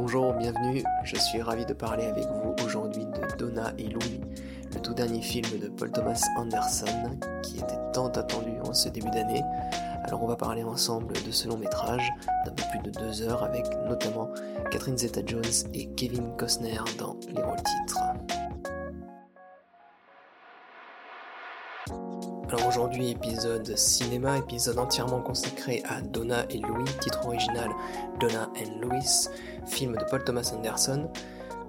Bonjour, bienvenue, je suis ravi de parler avec vous aujourd'hui de Donna et Louis, le tout dernier film de Paul Thomas Anderson qui était tant attendu en ce début d'année. Alors on va parler ensemble de ce long métrage d'un peu plus de deux heures avec notamment Catherine Zeta-Jones et Kevin Costner dans les rôles titres. Alors aujourd'hui, épisode cinéma, épisode entièrement consacré à Donna et Louis, titre original Donna and Louis, film de Paul Thomas Anderson.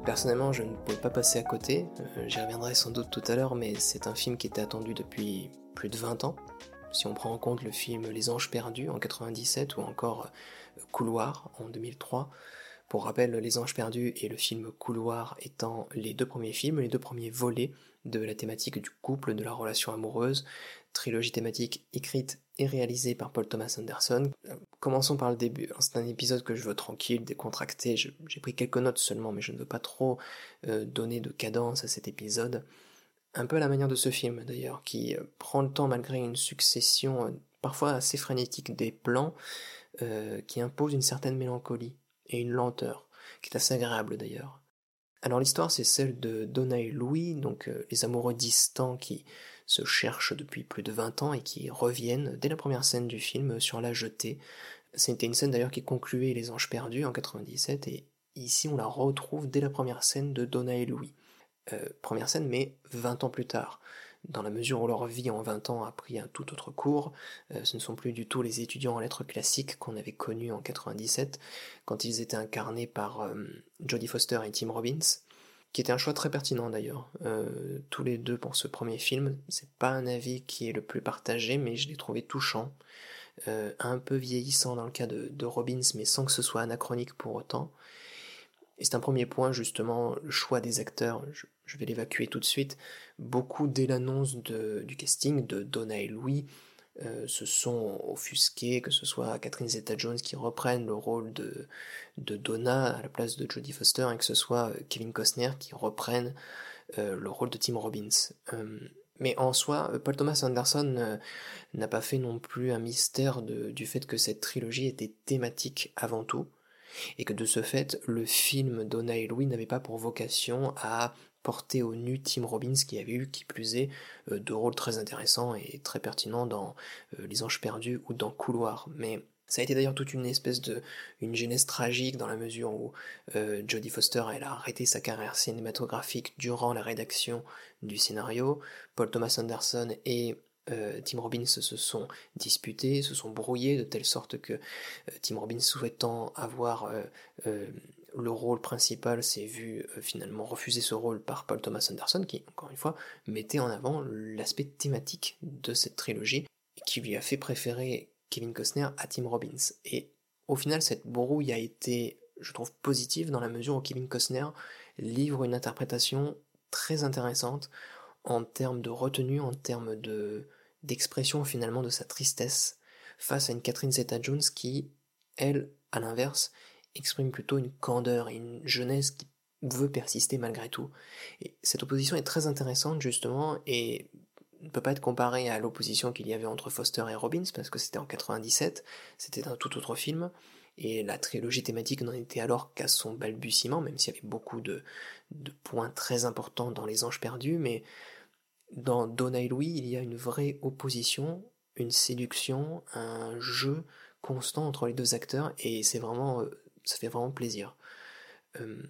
Personnellement, je ne pouvais pas passer à côté, euh, j'y reviendrai sans doute tout à l'heure, mais c'est un film qui était attendu depuis plus de 20 ans. Si on prend en compte le film Les Anges Perdus en 97 ou encore euh, Couloir en 2003, pour rappel, Les Anges Perdus et le film Couloir étant les deux premiers films, les deux premiers volets de la thématique du couple, de la relation amoureuse, trilogie thématique écrite et réalisée par Paul Thomas Anderson. Euh, commençons par le début. C'est un épisode que je veux tranquille, décontracté. J'ai pris quelques notes seulement, mais je ne veux pas trop euh, donner de cadence à cet épisode. Un peu à la manière de ce film d'ailleurs, qui euh, prend le temps malgré une succession parfois assez frénétique des plans, qui impose une certaine mélancolie et une lenteur, qui est assez agréable d'ailleurs. Alors l'histoire c'est celle de Donna et Louis, donc euh, les amoureux distants qui se cherchent depuis plus de 20 ans et qui reviennent dès la première scène du film sur la jetée. C'était une scène d'ailleurs qui concluait Les Anges Perdus en 97 et ici on la retrouve dès la première scène de Donna et Louis. Euh, première scène mais 20 ans plus tard dans la mesure où leur vie en 20 ans a pris un tout autre cours. Euh, ce ne sont plus du tout les étudiants en lettres classiques qu'on avait connus en 97, quand ils étaient incarnés par euh, Jodie Foster et Tim Robbins, qui était un choix très pertinent d'ailleurs. Euh, tous les deux pour ce premier film. C'est pas un avis qui est le plus partagé, mais je l'ai trouvé touchant. un peu vieillissant dans le cas de, Robbins, mais sans que ce soit anachronique pour autant. Et c'est un premier point, justement, le choix des acteurs. Vais l'évacuer tout de suite. Beaucoup, dès l'annonce du casting de Donna et Louis, euh, se sont offusqués, que ce soit Catherine Zeta-Jones qui reprenne le rôle de, de Donna à la place de Jodie Foster, et que ce soit euh, Kevin Costner qui reprenne euh, le rôle de Tim Robbins. mais en soi, Paul Thomas Anderson n'a pas fait non plus un mystère du fait que cette trilogie était thématique avant tout et que de ce fait, le film Donna et Louis n'avait pas pour vocation à porter au nu Tim Robbins qui avait eu, qui plus est, euh, deux rôles très intéressants et très pertinents dans euh, Les Anges Perdus ou dans Couloir. Mais ça a été d'ailleurs toute une espèce de une genèse tragique dans la mesure où euh, Jodie Foster elle a arrêté sa carrière cinématographique durant la rédaction du scénario. Paul Thomas Anderson et Tim Robbins se sont disputés, se sont brouillés de telle sorte que Tim Robbins souhaitant avoir le rôle principal s'est vu finalement refuser ce rôle par Paul Thomas Anderson qui, encore une fois, mettait en avant l'aspect thématique de cette trilogie qui lui a fait préférer Kevin Costner à Tim Robbins. Et au final, cette brouille a été, je trouve, positive dans la mesure où Kevin Costner livre une interprétation très intéressante en termes de retenue, en termes de, d'expression finalement de sa tristesse face à une Catherine Zeta-Jones qui, elle, à l'inverse, exprime plutôt une candeur et une jeunesse qui veut persister malgré tout. Et cette opposition est très intéressante justement et ne peut pas être comparée à l'opposition qu'il y avait entre Foster et Robbins parce que c'était en 97, c'était un tout autre film et la trilogie thématique n'en était alors qu'à son balbutiement, même s'il y avait beaucoup de, de points très importants dans Les Anges Perdus, mais dans Donna et Louis, il y a une vraie opposition, une séduction, un jeu constant entre les deux acteurs, et c'est vraiment, euh, ça fait vraiment plaisir. Euh,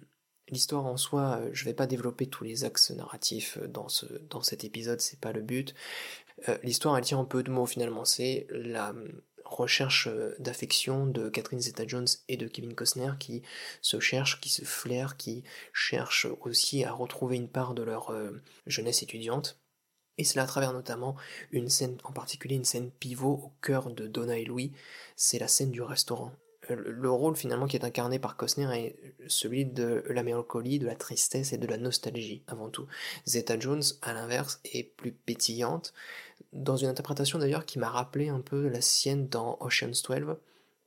l'histoire en soi, euh, je vais pas développer tous les axes narratifs dans, ce, dans cet épisode, c'est pas le but. L'histoire, elle tient en peu de mots finalement, c'est la recherche d'affection de Catherine Zeta-Jones et de Kevin Costner qui se cherchent, qui se flairent, qui cherchent aussi à retrouver une part de leur jeunesse étudiante et cela à travers notamment une scène, en particulier une scène pivot au cœur de Donna et Louis, c'est la scène du restaurant. Euh, le rôle finalement qui est incarné par Costner est celui de la mélancolie, de la tristesse et de la nostalgie avant tout. Zeta Jones, à l'inverse, est plus pétillante, dans une interprétation d'ailleurs qui m'a rappelé un peu la sienne dans Ocean's 12,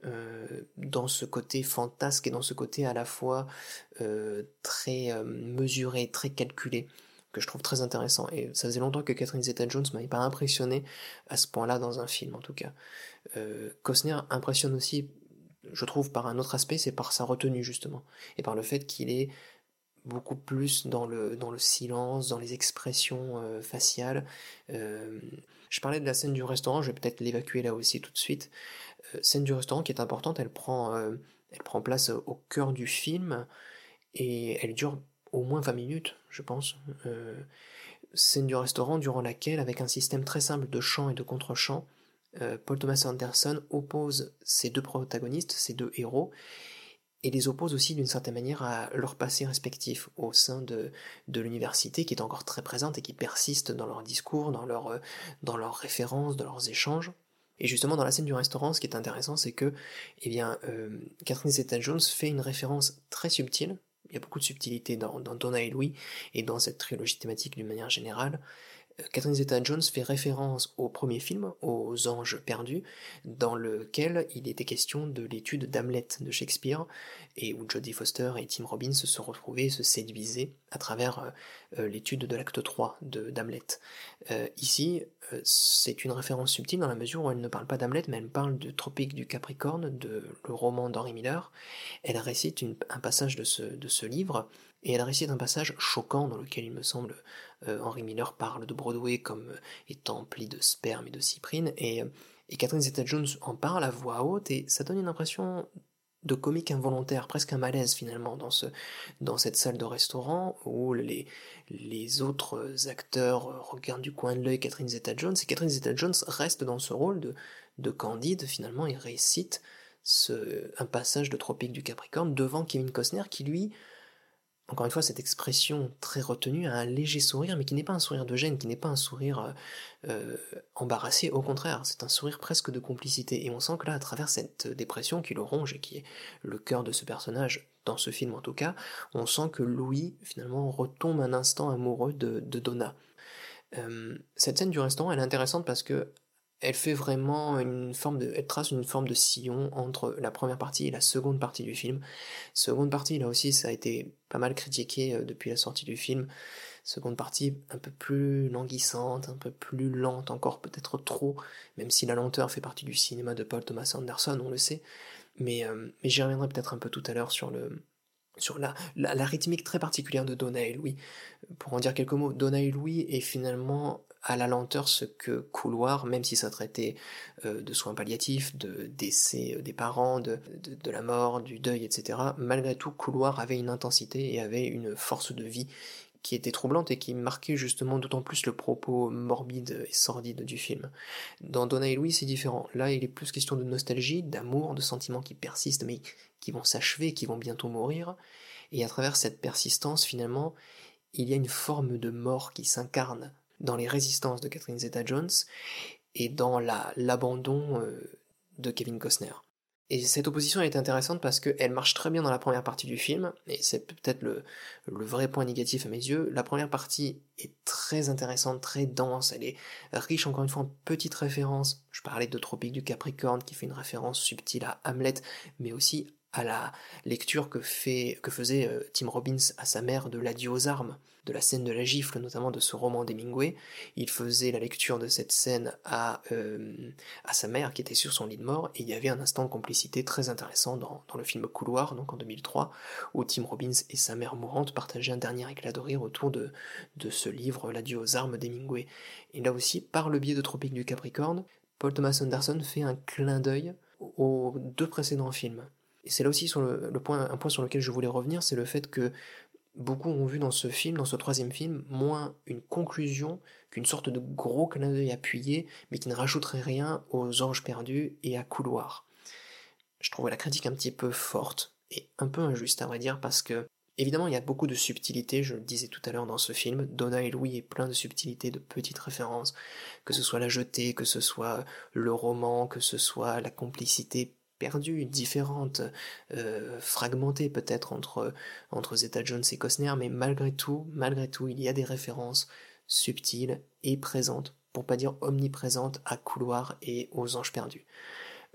euh, dans ce côté fantasque et dans ce côté à la fois euh, très mesuré, très calculé que je trouve très intéressant. Et ça faisait longtemps que Catherine Zeta-Jones m'avait pas impressionné à ce point-là dans un film, en tout cas. Euh, Costner impressionne aussi je trouve par un autre aspect, c'est par sa retenue justement, et par le fait qu'il est beaucoup plus dans le, dans le silence, dans les expressions euh, faciales. Euh, je parlais de la scène du restaurant, je vais peut-être l'évacuer là aussi tout de suite. Euh, scène du restaurant qui est importante, elle prend, elle prend place au cœur du film et elle dure au moins 20 minutes, je pense. scène du restaurant durant laquelle, avec un système très simple de chant et de contre-chant, Paul Thomas Anderson oppose ces deux protagonistes, ces deux héros, et les oppose aussi d'une certaine manière à leur passé respectif au sein de, de l'université qui est encore très présente et qui persiste dans leurs discours, dans, leur, euh, leurs références, dans leurs échanges. Et justement, dans la scène du restaurant, ce qui est intéressant, c'est que, eh euh, Catherine Zeta-Jones fait une référence très subtile. Il y a beaucoup de subtilité dans, dans Donna et Louis et dans cette trilogie thématique d'une manière générale. Catherine Zeta-Jones fait référence au premier film, aux Anges perdus, dans lequel il était question de l'étude d'Hamlet de Shakespeare, et où Jodie Foster et Tim Robbins se retrouvaient, se séduisaient à travers euh, euh, l'étude de l'acte 3 d'Hamlet. Euh, ici, c'est une référence subtile dans la mesure où elle ne parle pas d'Hamlet, mais elle parle du Tropique du Capricorne, de le roman d'Henry Miller. Elle récite un passage de ce livre, et elle récite un passage choquant dans lequel il me semble euh, Henry Miller parle de Broadway comme euh, étant empli de sperme et de cyprine, et, euh, et Catherine Zeta-Jones en parle à voix haute, et ça donne une impression de comique involontaire, presque un malaise finalement dans, ce, dans cette salle de restaurant où les, les autres acteurs regardent du coin de l'œil Catherine Zeta-Jones. Et Catherine Zeta-Jones reste dans ce rôle de, de candide finalement et récite ce, un passage de Tropique du Capricorne devant Kevin Costner qui lui encore une fois, cette expression très retenue a un léger sourire, mais qui n'est pas un sourire de gêne, qui n'est pas un sourire euh, euh, embarrassé, au contraire, c'est un sourire presque de complicité. Et on sent que là, à travers cette dépression qui le ronge et qui est le cœur de ce personnage, dans ce film en tout cas, on sent que Louis, finalement, retombe un instant amoureux de, Donna. Euh, cette scène du restaurant, elle est intéressante parce que elle fait vraiment une forme de, trace une forme de sillon entre la première partie et la seconde partie du film. Seconde partie, là aussi, ça a été pas mal critiqué euh, depuis la sortie du film. Seconde partie un peu plus languissante, un peu plus lente, encore peut-être trop, même si la lenteur fait partie du cinéma de Paul Thomas Anderson, on le sait. Mais, euh, j'y reviendrai peut-être un peu tout à l'heure sur la, la, rythmique très particulière de Donna et Louis. Pour en dire quelques mots, Donna et Louis est finalement à la lenteur ce que Couloir, même si ça traitait euh, de soins palliatifs, de décès euh, des parents, de, de, la mort, du deuil, etc., malgré tout, Couloir avait une intensité et avait une force de vie qui était troublante et qui marquait justement d'autant plus le propos morbide et sordide du film. Dans Donna et Louis, c'est différent. Là, il est plus question de nostalgie, d'amour, de sentiments qui persistent mais qui vont s'achever, qui vont bientôt mourir. Et à travers cette persistance, finalement, il y a une forme de mort qui s'incarne dans les résistances de Catherine Zeta-Jones et dans l'abandon euh, de Kevin Costner. Et cette opposition est intéressante parce qu'elle marche très bien dans la première partie du film, et c'est peut-être le, vrai point négatif à mes yeux. La première partie est très intéressante, très dense, elle est riche encore une fois en petites références. Je parlais de Tropique du Capricorne qui fait une référence subtile à Hamlet, mais aussi à la lecture que, faisait euh, Tim Robbins à sa mère de L'adieu aux armes, de la scène de la gifle, notamment de ce roman d'Hemingway. Il faisait la lecture de cette scène à, euh, sa mère qui était sur son lit de mort, et il y avait un instant de complicité très intéressant dans, dans le film Couloir, donc en 2003, où Tim Robbins et sa mère mourante partageaient un dernier éclat de rire autour de, de ce livre, L'adieu aux armes d'Hemingway. Et là aussi, par le biais de Tropique du Capricorne, Paul Thomas Anderson fait un clin d'œil aux deux précédents films. Et c'est là aussi sur le, point, un point sur lequel je voulais revenir, c'est le fait que beaucoup ont vu dans ce film, dans ce troisième film, moins une conclusion qu'une sorte de gros clin d'œil appuyé, mais qui ne rajouterait rien aux Anges perdus et à Couloir. Je trouvais la critique un petit peu forte et un peu injuste à vrai dire parce que Évidemment, il y a beaucoup de subtilités, je le disais tout à l'heure dans ce film. Donna et Louis est plein de subtilités, de petites références, que ce soit la jetée, que ce soit le roman, que ce soit la complicité perdues, différentes, euh, peut-être entre, entre Zeta Jones et Costner, mais malgré tout, malgré tout, il y a des références subtiles et présentes, pour pas dire omniprésentes, à Couloir et aux Anges perdus.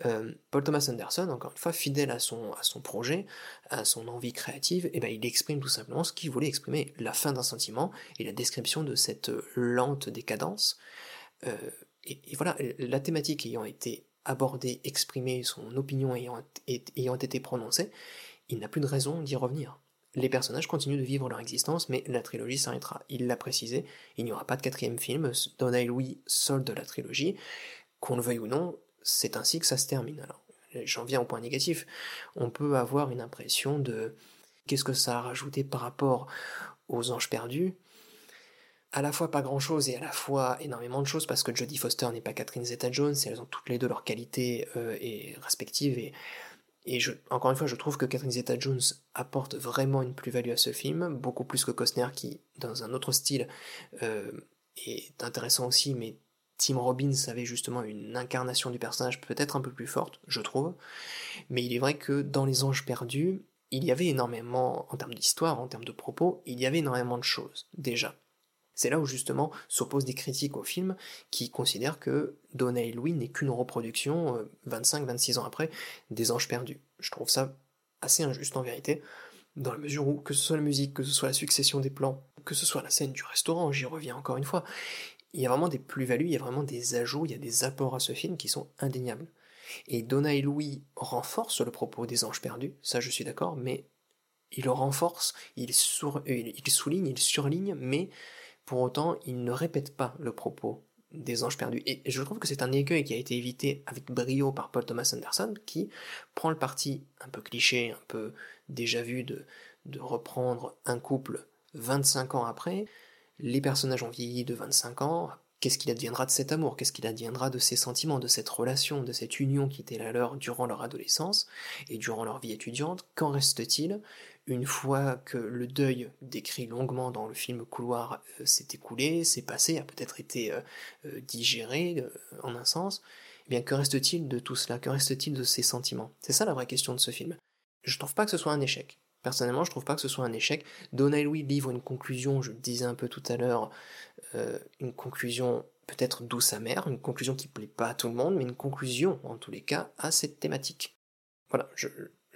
Euh, Paul Thomas Anderson, encore une fois, fidèle à son, à son projet, à son envie créative, eh ben, il exprime tout simplement ce qu'il voulait exprimer, la fin d'un sentiment et la description de cette lente décadence. Euh, et, voilà, la thématique ayant été abordé, exprimé, son opinion ayant, été prononcée, il n'a plus de raison d'y revenir. Les personnages continuent de vivre leur existence, mais la trilogie s'arrêtera. Il l'a précisé, il n'y aura pas de quatrième film, Donna et Louis solde la trilogie, qu'on le veuille ou non, c'est ainsi que ça se termine. J'en viens au point négatif. On peut avoir une impression de qu'est-ce que ça a rajouté par rapport aux anges perdus? À la fois pas grand chose et à la fois énormément de choses parce que Jodie Foster n'est pas Catherine Zeta-Jones et elles ont toutes les deux leurs qualités euh, et respectives et et je, encore une fois, je trouve que Catherine Zeta-Jones apporte vraiment une plus-value à ce film, beaucoup plus que Costner qui, dans un autre style, euh, est intéressant aussi, mais Tim Robbins avait justement une incarnation du personnage peut-être un peu plus forte, je trouve. Mais il est vrai que dans Les Anges Perdus, il y avait énormément, en termes d'histoire, en termes de propos, il y avait énormément de choses, déjà. C'est là où justement s'opposent des critiques au film qui considèrent que Donna et Louis n'est qu'une reproduction, 25-26 euh, ans après, des Anges Perdus. Je trouve ça assez injuste en vérité, dans la mesure où, que ce soit la musique, que ce soit la succession des plans, que ce soit la scène du restaurant, j'y reviens encore une fois, il y a vraiment des plus-values, il y a vraiment des ajouts, il y a des apports à ce film qui sont indéniables. Et Donna et Louis renforcent le propos des anges perdus, ça je suis d'accord, mais il le renforce, il, il souligne, il surligne, mais pour autant, il ne répète pas le propos des anges perdus. Et je trouve que c'est un écueil qui a été évité avec brio par Paul Thomas Anderson, qui prend le parti un peu cliché, un peu déjà vu de, reprendre un couple 25 ans après. Les personnages ont vieilli de 25 ans, Qu'est-ce qu'il adviendra de cet amour? Qu'est-ce qu'il adviendra de ces sentiments, de cette relation, de cette union qui était la leur durant leur adolescence et durant leur vie étudiante? Qu'en reste-t-il? Une fois que le deuil décrit longuement dans le film Couloir euh, s'est écoulé, s'est passé, a peut-être été euh, euh, digéré en un sens Eh bien, que reste-t-il de tout cela? Que reste-t-il de ces sentiments? C'est ça la vraie question de ce film. Je trouve pas que ce soit un échec. Personnellement, je trouve pas que ce soit un échec. Donna Louis livre une conclusion, je le disais un peu tout à l'heure, une conclusion peut-être douce amère, une conclusion qui plaît pas à tout le monde, mais une conclusion, en tous les cas, à cette thématique. Voilà,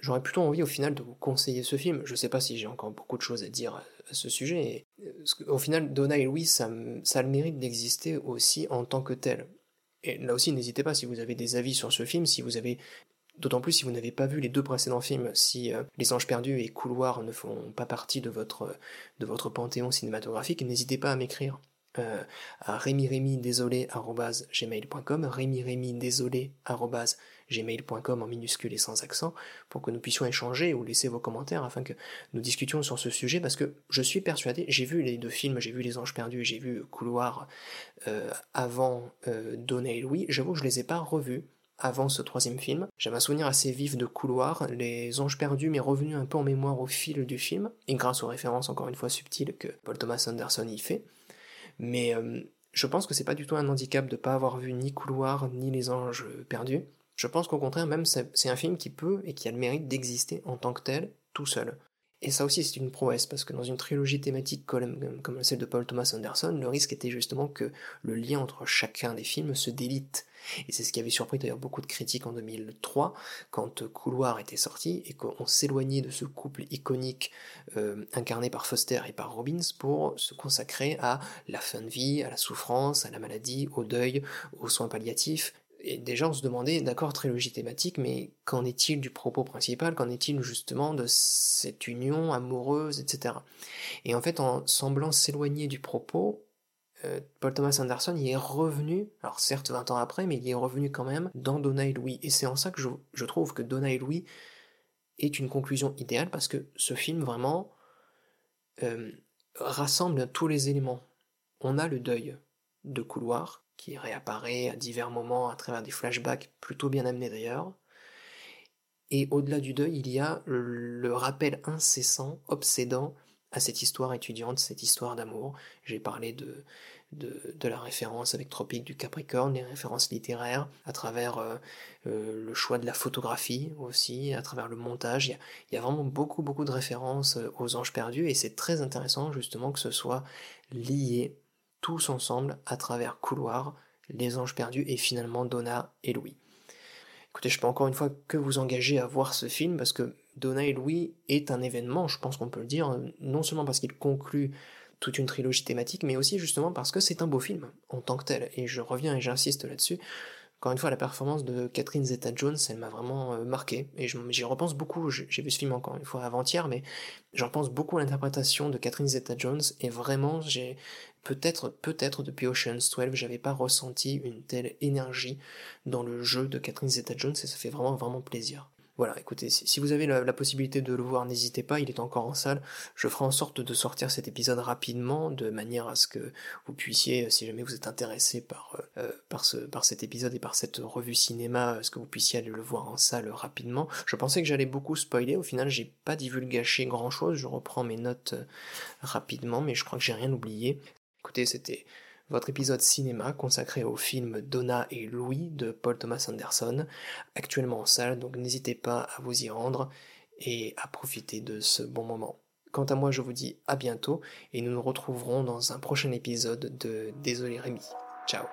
j'aurais plutôt envie au final de vous conseiller ce film. Je sais pas si j'ai encore beaucoup de choses à dire à, ce sujet. Euh, au final, Donna et Louis, ça, ça a le mérite d'exister aussi en tant que tel. Et là aussi, n'hésitez pas si vous avez des avis sur ce film, si vous avez D'autant plus si vous n'avez pas vu les deux précédents films, si euh, Les Anges Perdus et Couloir ne font pas partie de votre panthéon cinématographique, n'hésitez pas à m'écrire euh, à gmail.com gmail.com en minuscule et sans accent, pour que nous puissions échanger ou laisser vos commentaires afin que nous discutions sur ce sujet, parce que je suis persuadé, j'ai vu les deux films, j'ai vu Les Anges Perdus, j'ai vu Couloir euh, avant euh, et Louis, j'avoue que je les ai pas revus, avant ce troisième film. J'avais un souvenir assez vif de couloir, Les Anges Perdus m'est revenu un peu en mémoire au fil du film, et grâce aux références encore une fois subtiles que Paul Thomas Anderson y fait. Mais euh, je pense que c'est pas du tout un handicap de pas avoir vu ni Couloir ni Les Anges Perdus. Je pense qu'au contraire, même c'est un film qui peut et qui a le mérite d'exister en tant que tel, tout seul. Et ça aussi, c'est une prouesse, parce que dans une trilogie thématique comme, celle de Paul Thomas Anderson, le risque était justement que le lien entre chacun des films se délite. Et c'est ce qui avait surpris d'ailleurs beaucoup de critiques en 2003, quand Couloir était sorti, et qu'on s'éloignait de ce couple iconique euh, incarné par Foster et par Robbins pour se consacrer à la fin de vie, à la souffrance, à la maladie, au deuil, aux soins palliatifs, et déjà on se demandait, d'accord, trilogie thématique, mais qu'en est-il du propos principal? Qu'en est-il justement de cette union amoureuse, etc. Et en fait, en semblant s'éloigner du propos, euh, Paul Thomas Anderson y est revenu, alors certes 20 ans après, mais il y est revenu quand même dans Donna et Louis. Et c'est en ça que je, trouve que Donna et Louis est une conclusion idéale, parce que ce film vraiment euh, rassemble tous les éléments. On a le deuil de couloir, qui réapparaît à divers moments à travers des flashbacks plutôt bien amenés d'ailleurs. Et au-delà du deuil, il y a le rappel incessant, obsédant à cette histoire étudiante, cette histoire d'amour. J'ai parlé de, la référence avec Tropique du Capricorne, les références littéraires, à travers euh, euh, le choix de la photographie aussi, à travers le montage. Il y, a, il y a vraiment beaucoup, beaucoup de références euh, aux anges perdus et c'est très intéressant justement que ce soit lié tous ensemble à travers Couloir, Les Anges Perdus et finalement Donna et Louis. Écoutez, je peux encore une fois que vous engager à voir ce film parce que Donna et Louis est un événement, je pense qu'on peut le dire, non seulement parce qu'il conclut toute une trilogie thématique, mais aussi justement parce que c'est un beau film en tant que tel. Et je reviens et j'insiste là-dessus. Encore une fois, la performance de Catherine Zeta-Jones, elle m'a vraiment euh, marqué, et j'y repense beaucoup, j'ai vu ce film encore une fois avant-hier, mais j'en pense beaucoup à l'interprétation de Catherine Zeta-Jones, et vraiment, j'ai peut-être, peut-être depuis Ocean's 12, j'avais pas ressenti une telle énergie dans le jeu de Catherine Zeta-Jones, et ça fait vraiment, vraiment plaisir. Voilà, écoutez, si vous avez la, possibilité de le voir, n'hésitez pas, il est encore en salle. Je ferai en sorte de sortir cet épisode rapidement, de manière à ce que vous puissiez, si jamais vous êtes intéressé par, euh, par, ce, par cet épisode et par cette revue cinéma, ce que vous puissiez aller le voir en salle rapidement. Je pensais que j'allais beaucoup spoiler, au final j'ai pas divulgaché grand chose, je reprends mes notes euh, rapidement, mais je crois que j'ai rien oublié. Écoutez, c'était votre épisode cinéma consacré au film Donna et Louis de Paul Thomas Anderson, actuellement en salle, donc n'hésitez pas à vous y rendre et à profiter de ce bon moment. Quant à moi, je vous dis à bientôt et nous nous retrouverons dans un prochain épisode de Désolé Rémi. Ciao